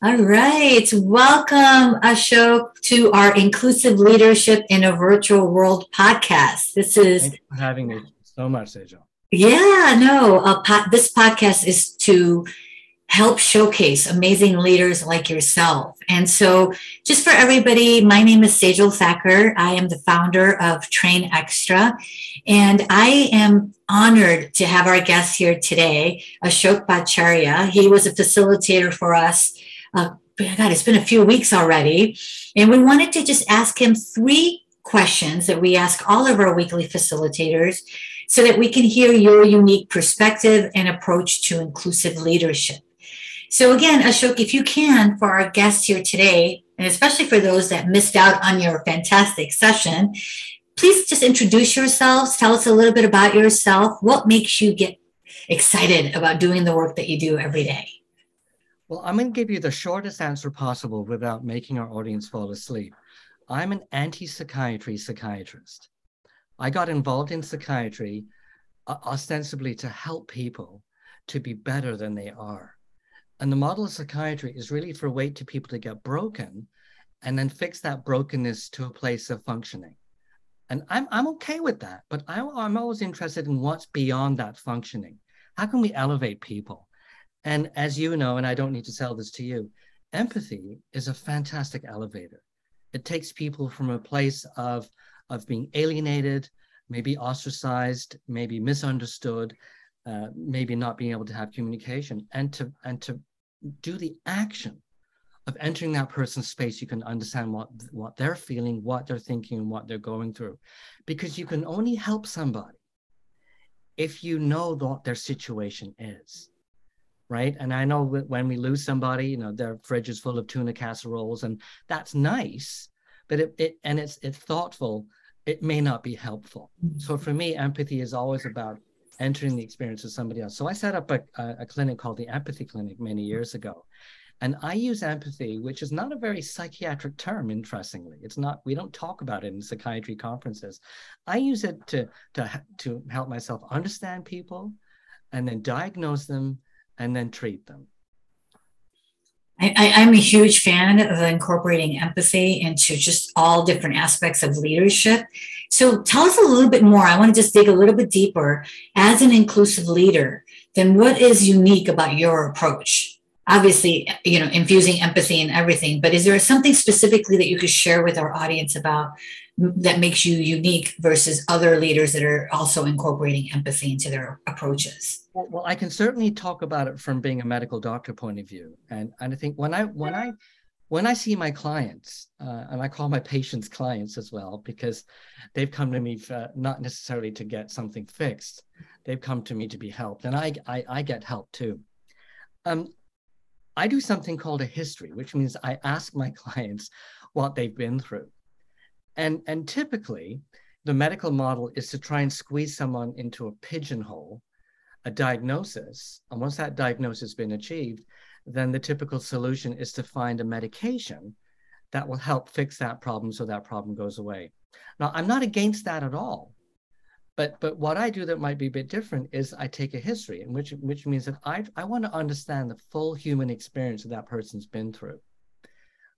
All right. Welcome, Ashok, to our Inclusive Leadership in a Virtual World podcast. This is Thank you for having me so much, Sejal. Yeah, no, po- this podcast is to help showcase amazing leaders like yourself. And so, just for everybody, my name is Sejal Thacker. I am the founder of Train Extra, and I am honored to have our guest here today, Ashok Bhattacharya. He was a facilitator for us uh, God, it's been a few weeks already. And we wanted to just ask him three questions that we ask all of our weekly facilitators so that we can hear your unique perspective and approach to inclusive leadership. So, again, Ashok, if you can, for our guests here today, and especially for those that missed out on your fantastic session, please just introduce yourselves. Tell us a little bit about yourself. What makes you get excited about doing the work that you do every day? Well, I'm going to give you the shortest answer possible without making our audience fall asleep. I'm an anti psychiatry psychiatrist. I got involved in psychiatry uh, ostensibly to help people to be better than they are. And the model of psychiatry is really for wait to people to get broken and then fix that brokenness to a place of functioning. And I'm, I'm okay with that, but I, I'm always interested in what's beyond that functioning. How can we elevate people? And as you know, and I don't need to sell this to you, empathy is a fantastic elevator. It takes people from a place of, of being alienated, maybe ostracized, maybe misunderstood, uh, maybe not being able to have communication, and to and to do the action of entering that person's space, you can understand what what they're feeling, what they're thinking, and what they're going through, because you can only help somebody if you know what their situation is right? And I know when we lose somebody, you know, their fridge is full of tuna casseroles, and that's nice, but it, it and it's it's thoughtful. It may not be helpful. Mm-hmm. So for me, empathy is always about entering the experience of somebody else. So I set up a, a clinic called the Empathy Clinic many years ago. And I use empathy, which is not a very psychiatric term, interestingly. It's not, we don't talk about it in psychiatry conferences. I use it to, to, to help myself understand people and then diagnose them and then treat them. I, am a huge fan of incorporating empathy into just all different aspects of leadership. So tell us a little bit more. I want to just dig a little bit deeper. As an inclusive leader, then what is unique about your approach? Obviously, you know, infusing empathy in everything, but is there something specifically that you could share with our audience about that makes you unique versus other leaders that are also incorporating empathy into their approaches? Well, I can certainly talk about it from being a medical doctor point of view, and and I think when I when I when I see my clients, uh, and I call my patients clients as well because they've come to me for, not necessarily to get something fixed, they've come to me to be helped, and I I, I get help too. Um, I do something called a history, which means I ask my clients what they've been through. And, and typically, the medical model is to try and squeeze someone into a pigeonhole, a diagnosis. And once that diagnosis has been achieved, then the typical solution is to find a medication that will help fix that problem so that problem goes away. Now, I'm not against that at all. But, but what I do that might be a bit different is I take a history, and which, which means that I, I want to understand the full human experience that that person's been through.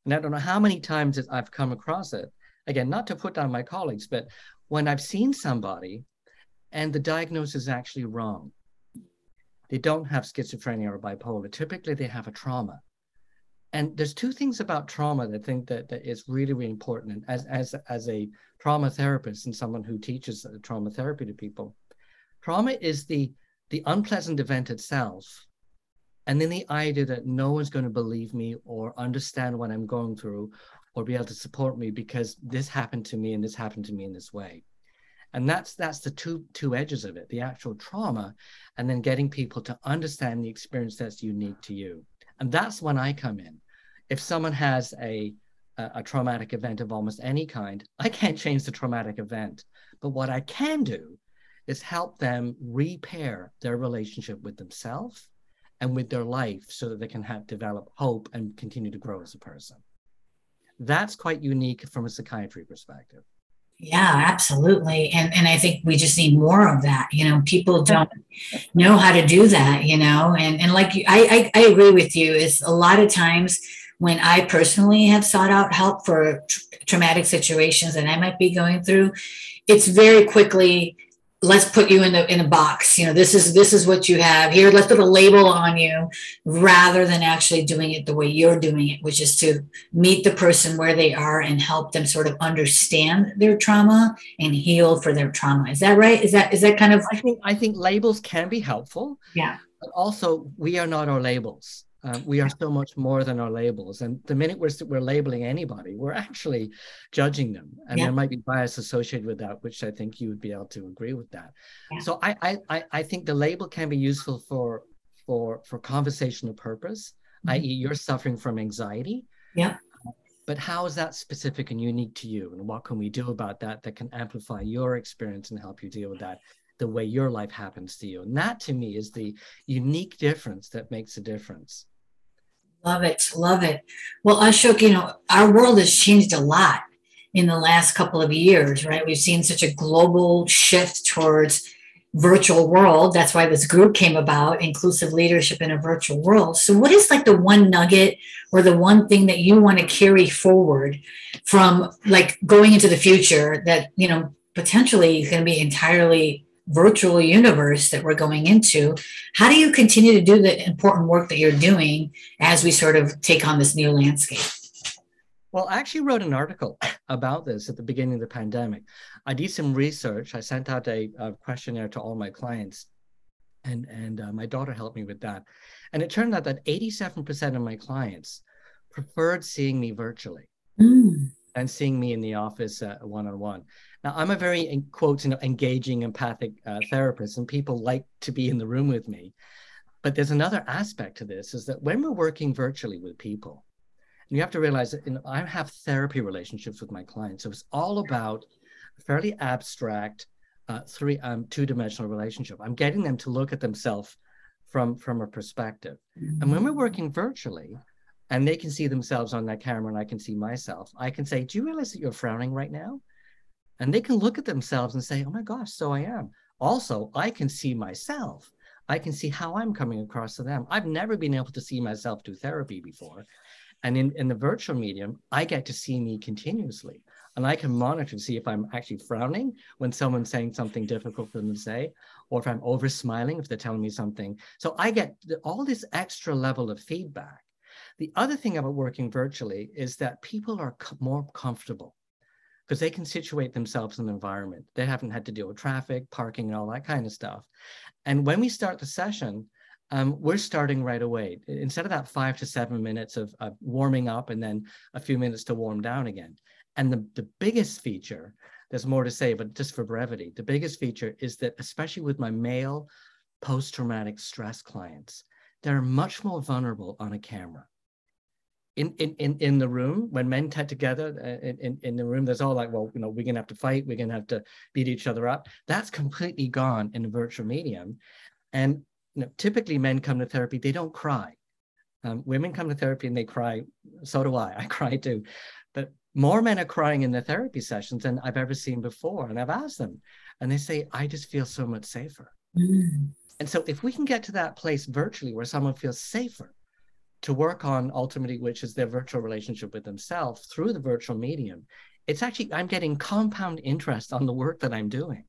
And I don't know how many times I've come across it again, not to put down my colleagues, but when I've seen somebody and the diagnosis is actually wrong, they don't have schizophrenia or bipolar. Typically, they have a trauma. And there's two things about trauma that I think that, that is really, really important. And as, as, as a trauma therapist and someone who teaches trauma therapy to people, trauma is the, the unpleasant event itself. And then the idea that no one's going to believe me or understand what I'm going through or be able to support me because this happened to me and this happened to me in this way and that's that's the two two edges of it the actual trauma and then getting people to understand the experience that's unique to you. And that's when i come in. If someone has a a, a traumatic event of almost any kind i can't change the traumatic event. But what i can do is help them repair their relationship with themselves and with their life so that they can have develop hope and continue to grow as a person. That's quite unique from a psychiatry perspective. Yeah, absolutely. And and I think we just need more of that. You know, people don't know how to do that, you know. And and like I, I, I agree with you, is a lot of times when I personally have sought out help for traumatic situations that I might be going through, it's very quickly let's put you in the in a box. You know this is this is what you have. Here let's put a label on you rather than actually doing it the way you're doing it which is to meet the person where they are and help them sort of understand their trauma and heal for their trauma. Is that right? Is that is that kind of i think i think labels can be helpful. Yeah. But also we are not our labels um, we are so much more than our labels. And the minute we're, we're labeling anybody, we're actually judging them. And yeah. there might be bias associated with that, which I think you would be able to agree with that. Yeah. So I, I, I think the label can be useful for, for, for conversational purpose, mm-hmm. i.e. you're suffering from anxiety. Yeah. But how is that specific and unique to you? And what can we do about that that can amplify your experience and help you deal with that the way your life happens to you. And that to me is the unique difference that makes a difference. Love it. Love it. Well, Ashok, you know, our world has changed a lot in the last couple of years, right? We've seen such a global shift towards virtual world. That's why this group came about, inclusive leadership in a virtual world. So what is like the one nugget or the one thing that you want to carry forward from like going into the future that, you know, potentially is going to be entirely virtual universe that we're going into how do you continue to do the important work that you're doing as we sort of take on this new landscape? Well i actually wrote an article about this at the beginning of the pandemic. I did some research. I sent out a, a questionnaire to all my clients and and uh, my daughter helped me with that. And it turned out that 87% of my clients preferred seeing me virtually mm. and seeing me in the office uh, one-on-one now, I'm a very, in quotes, you know, engaging, empathic uh, therapist, and people like to be in the room with me. But there's another aspect to this: is that when we're working virtually with people, and you have to realize that you know, I have therapy relationships with my clients, so it's all about a fairly abstract, uh, three, um, two-dimensional relationship. I'm getting them to look at themselves from from a perspective, and when we're working virtually, and they can see themselves on that camera and I can see myself. I can say, Do you realize that you're frowning right now? And they can look at themselves and say, oh my gosh, so I am. Also, I can see myself. I can see how I'm coming across to them. I've never been able to see myself do therapy before. And in, in the virtual medium, I get to see me continuously. And I can monitor to see if I'm actually frowning when someone's saying something difficult for them to say, or if I'm over smiling if they're telling me something. So I get all this extra level of feedback. The other thing about working virtually is that people are more comfortable because they can situate themselves in the environment. They haven't had to deal with traffic, parking, and all that kind of stuff. And when we start the session, um, we're starting right away. Instead of that five to seven minutes of, of, warming up and then a few minutes to warm down again. And the, the biggest feature, there's more to say, but just for brevity, the biggest feature is that, especially with my male post traumatic stress clients, they're much more vulnerable on a camera in, in, in, in the room when men get together uh, in, in, in the room there's all like well you know we're gonna have to fight we're gonna have to beat each other up. That's completely gone in the virtual medium. And you know, typically men come to therapy they don't cry. Um, women come to therapy and they cry so do i i cry too. But more men are crying in the therapy sessions than i've ever seen before and i've asked them and they say i just feel so much safer. Mm. and so if we can get to that place virtually where someone feels safer to work on ultimately, which is their virtual relationship with themselves through the virtual medium, it's actually, I'm getting compound interest on the work that I'm doing.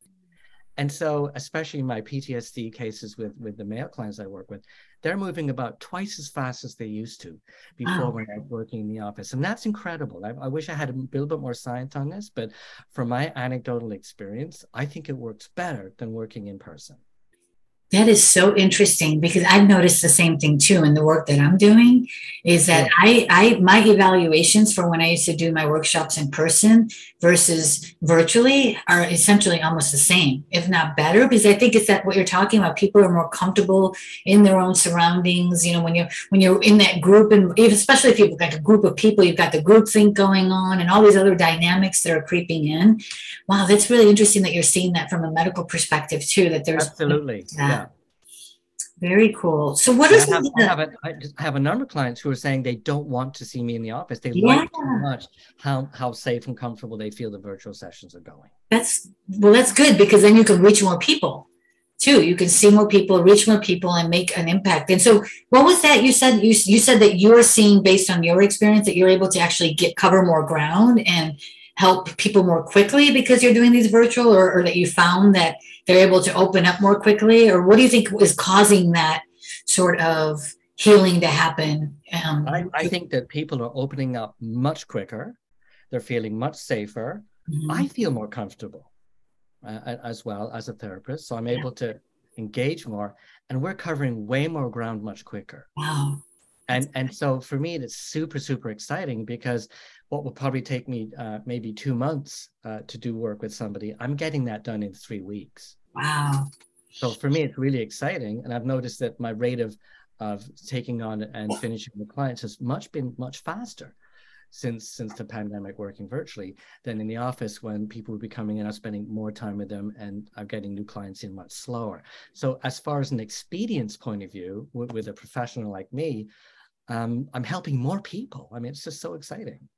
And so, especially my PTSD cases with, with the male clients I work with, they're moving about twice as fast as they used to before when I was working in the office. And that's incredible. I, I wish I had a little bit more science on this, but from my anecdotal experience, I think it works better than working in person. That is so interesting because I've noticed the same thing too in the work that I'm doing is that. I, I my evaluations for when I used to do my workshops in person versus virtually are essentially almost the same, if not better, because I think it's that what you're talking about. People are more comfortable in their own surroundings. You know, when you're when you're in that group and especially if you've got a group of people, you've got the group think going on and all these other dynamics that are creeping in. Wow, that's really interesting that you're seeing that from a medical perspective too, that there's absolutely. Yeah. Very cool. So, what is I have, I have, a, I have a number of clients who are saying they don't want to see me in the office. They yeah. like too much how how safe and comfortable they feel the virtual sessions are going. That's well, that's good because then you can reach more people too. You can see more people, reach more people, and make an impact. And so, what was that you said? You you said that you're seeing based on your experience that you're able to actually get cover more ground and help people more quickly because you're doing these virtual, or, or that you found that they're able to open up more quickly? Or what do you think is causing that sort of healing to happen? Um, I, I think that people are opening up much quicker. They're feeling much safer. Mm-hmm. I feel more comfortable uh, as well as a therapist. So I'm yeah. able to engage more and we're covering way more ground much quicker. Wow. And, and so for me, it's super, super exciting because what will probably take me uh, maybe two months uh, to do work with somebody, I'm getting that done in three weeks. Wow. So for me, it's really exciting. And I've noticed that my rate of, of taking on and finishing the clients has much been much faster since since the pandemic working virtually than in the office when people would be coming in i'm spending more time with them and i'm getting new clients in much slower so as far as an expedience point of view with, with a professional like me um, i'm helping more people i mean it's just so exciting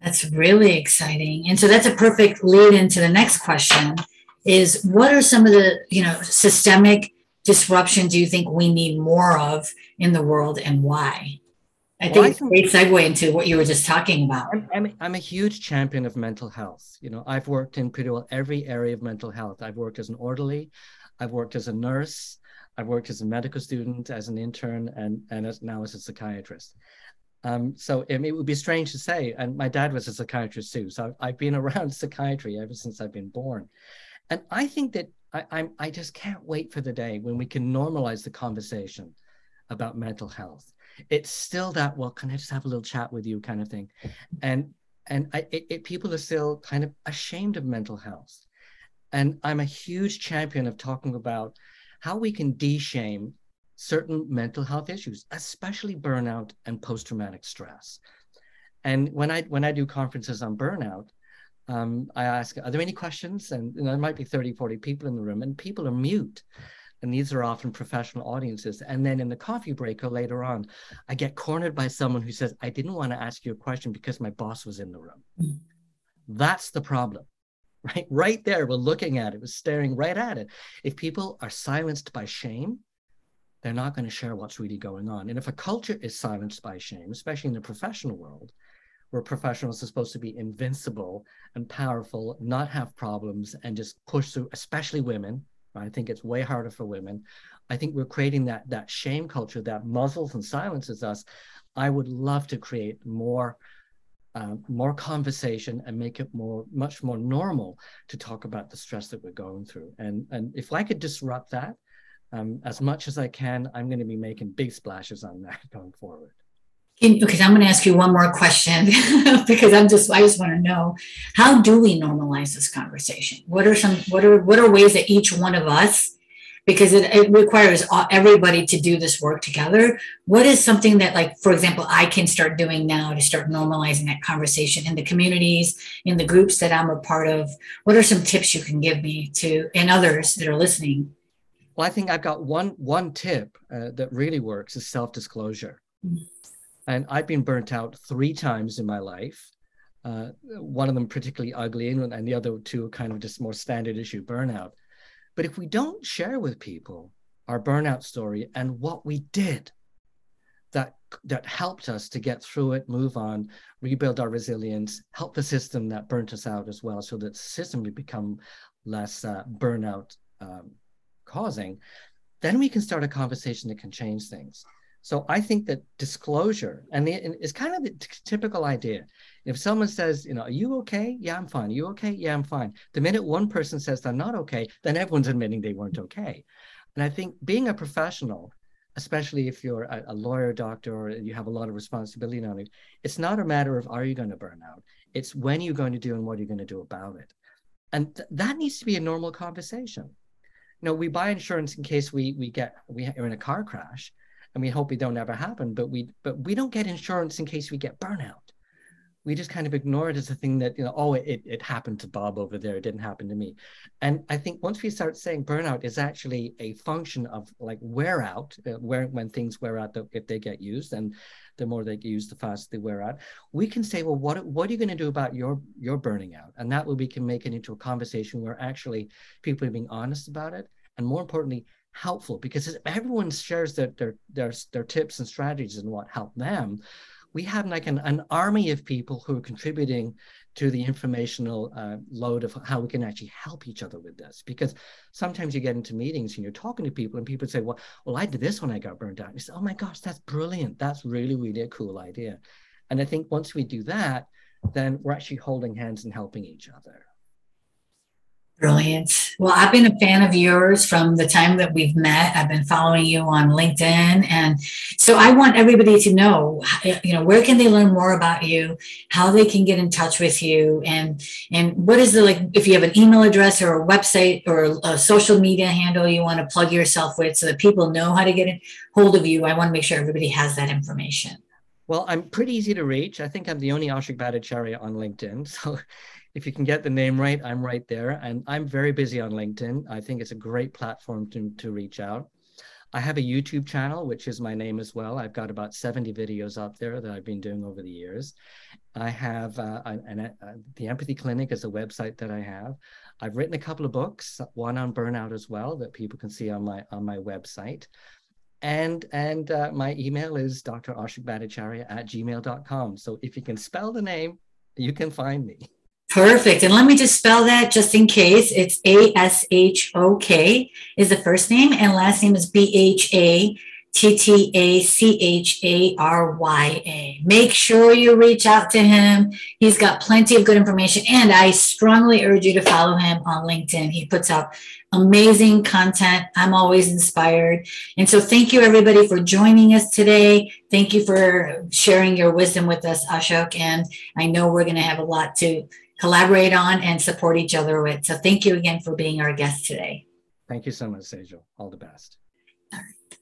that's really exciting. And so that's a perfect lead into the next question is what are some of the, you know, systemic disruptions do you think we need more of in the world and why? I think it's a great segue into what you were just talking about. I'm, I'm, I'm, a huge champion of mental health. You know, I've worked in pretty well every area of mental health. I've worked as an orderly, I've worked as a nurse, I've worked as a medical student, as an intern, and, and as, now as a psychiatrist. Um, so it, it, would be strange to say, and my dad was a psychiatrist too. So I've, I've been around psychiatry ever since I've been born. And I think that I, I'm, I just can't wait for the day when we can normalize the conversation about mental health. It's still that, well, can I just have a little chat with you kind of thing? And and I, it, it, people are still kind of ashamed of mental health. And I'm a huge champion of talking about how we can de-shame certain mental health issues, especially burnout and post-traumatic stress. And when I when I do conferences on burnout, um, I ask, are there any questions? And know, there might be 30, 40 people in the room, and people are mute. And these are often professional audiences. And then in the coffee break or later on, I get cornered by someone who says, I didn't want to ask you a question because my boss was in the room. That's the problem right right there we're looking at it we're staring right at it if people are silenced by shame they're not going to share what's really going on. And if a culture is silenced by shame, especially in the professional world, where professionals are supposed to be invincible and powerful, not have problems, and just push through, especially women. I think it's way harder for women. I think we're creating that that shame culture that muzzles and silences us. I would love to create more uh, more conversation and make it more much more normal to talk about the stress that we're going through. And and if I could disrupt that, um, as much as I can, I'm going to be making big splashes on that going forward. Because I'm going to ask you one more question because I'm just I just want to know how do we normalize this conversation? What are some what are what are ways that each one of us because it, it requires everybody to do this work together. What is something that like for example I can start doing now to start normalizing that conversation in the communities, in the groups that I'm a part of? What are some tips you can give me to and others that are listening? Well, I think I've got one one tip uh, that really works is self disclosure, mm-hmm. and I've been burnt out three times in my life. Uh, one of them particularly ugly, and, and the other two kind of just more standard issue burnout. But if we don't share with people our burnout story and what we did that that helped us to get through it, move on, rebuild our resilience, help the system that burnt us out as well, so that the system would become less uh, burnout um, causing, then we can start a conversation that can change things. So I think that disclosure and, the, and it's kind of the t- typical idea. If someone says, you know, are you okay? Yeah, I'm fine. Are you okay? Yeah, I'm fine. The minute one person says they're not okay, then everyone's admitting they weren't okay. And I think being a professional, especially if you're a, a lawyer, doctor, or you have a lot of responsibility on it, it's not a matter of are you going to burn out? It's when you're going to do and what are you're going to do about it. And th- that needs to be a normal conversation you know, we buy insurance in case we we get we are in a car crash, and we hope it don't ever happen. But we but we don't get insurance in case we get burnout. we just kind of ignore it as a thing that you know oh it, it happened to bob over there it didn't happen to me and i think once we start saying burnout is actually a function of like wear out uh, where when things wear out if they get used and the more they use, the faster they wear out. We can say well what what are you going to do about your your burning out? And that way we can make it into a conversation where actually people are being honest about it and more importantly helpful. Because everyone shares their their their, their tips and strategies and what helped them we have like an, an army of people who are contributing to the informational uh, load of how we can actually help each other with this. Because sometimes you get into meetings and you're talking to people, and people say, "Well, well, I did this when I got burned out." And you say, "Oh my gosh, that's brilliant! That's really, really a cool idea." And I think once we do that, then we're actually holding hands and helping each other. Brilliant. Well, I've been a fan of yours from the time that we've met. I've been following you on LinkedIn. And so I want everybody to know, you know, where can they learn more about you, how they can get in touch with you, and and what is the like if you have an email address or a website or a social media handle you want to plug yourself with so that people know how to get in hold of you. I want to make sure everybody has that information. Well, I'm pretty easy to reach. I think I'm the only Ashok Bhattacharya on LinkedIn. So if you can get the name right, I'm right there. And I'm very busy on LinkedIn. I think it's a great platform to, to reach out. I have a YouTube channel, which is my name as well. I've got about 70 videos up there that I've been doing over the years. I have uh, an, uh, the Empathy Clinic is a website that I have. I've written a couple of books, one on burnout as well, that people can see on my on my website. And and uh, my email is drashokbhattacharya at gmail.com. So if you can spell the name, you can find me. Perfect. And let me just spell that just in case. It's A S H O K is the first name, and last name is B H A T T A C H A R Y A. Make sure you reach out to him. He's got plenty of good information, and I strongly urge you to follow him on LinkedIn. He puts out amazing content. I'm always inspired. And so, thank you everybody for joining us today. Thank you for sharing your wisdom with us, Ashok. And I know we're going to have a lot to collaborate on and support each other with. So thank you again for being our guest today. Thank you so much, Sejal. All the best.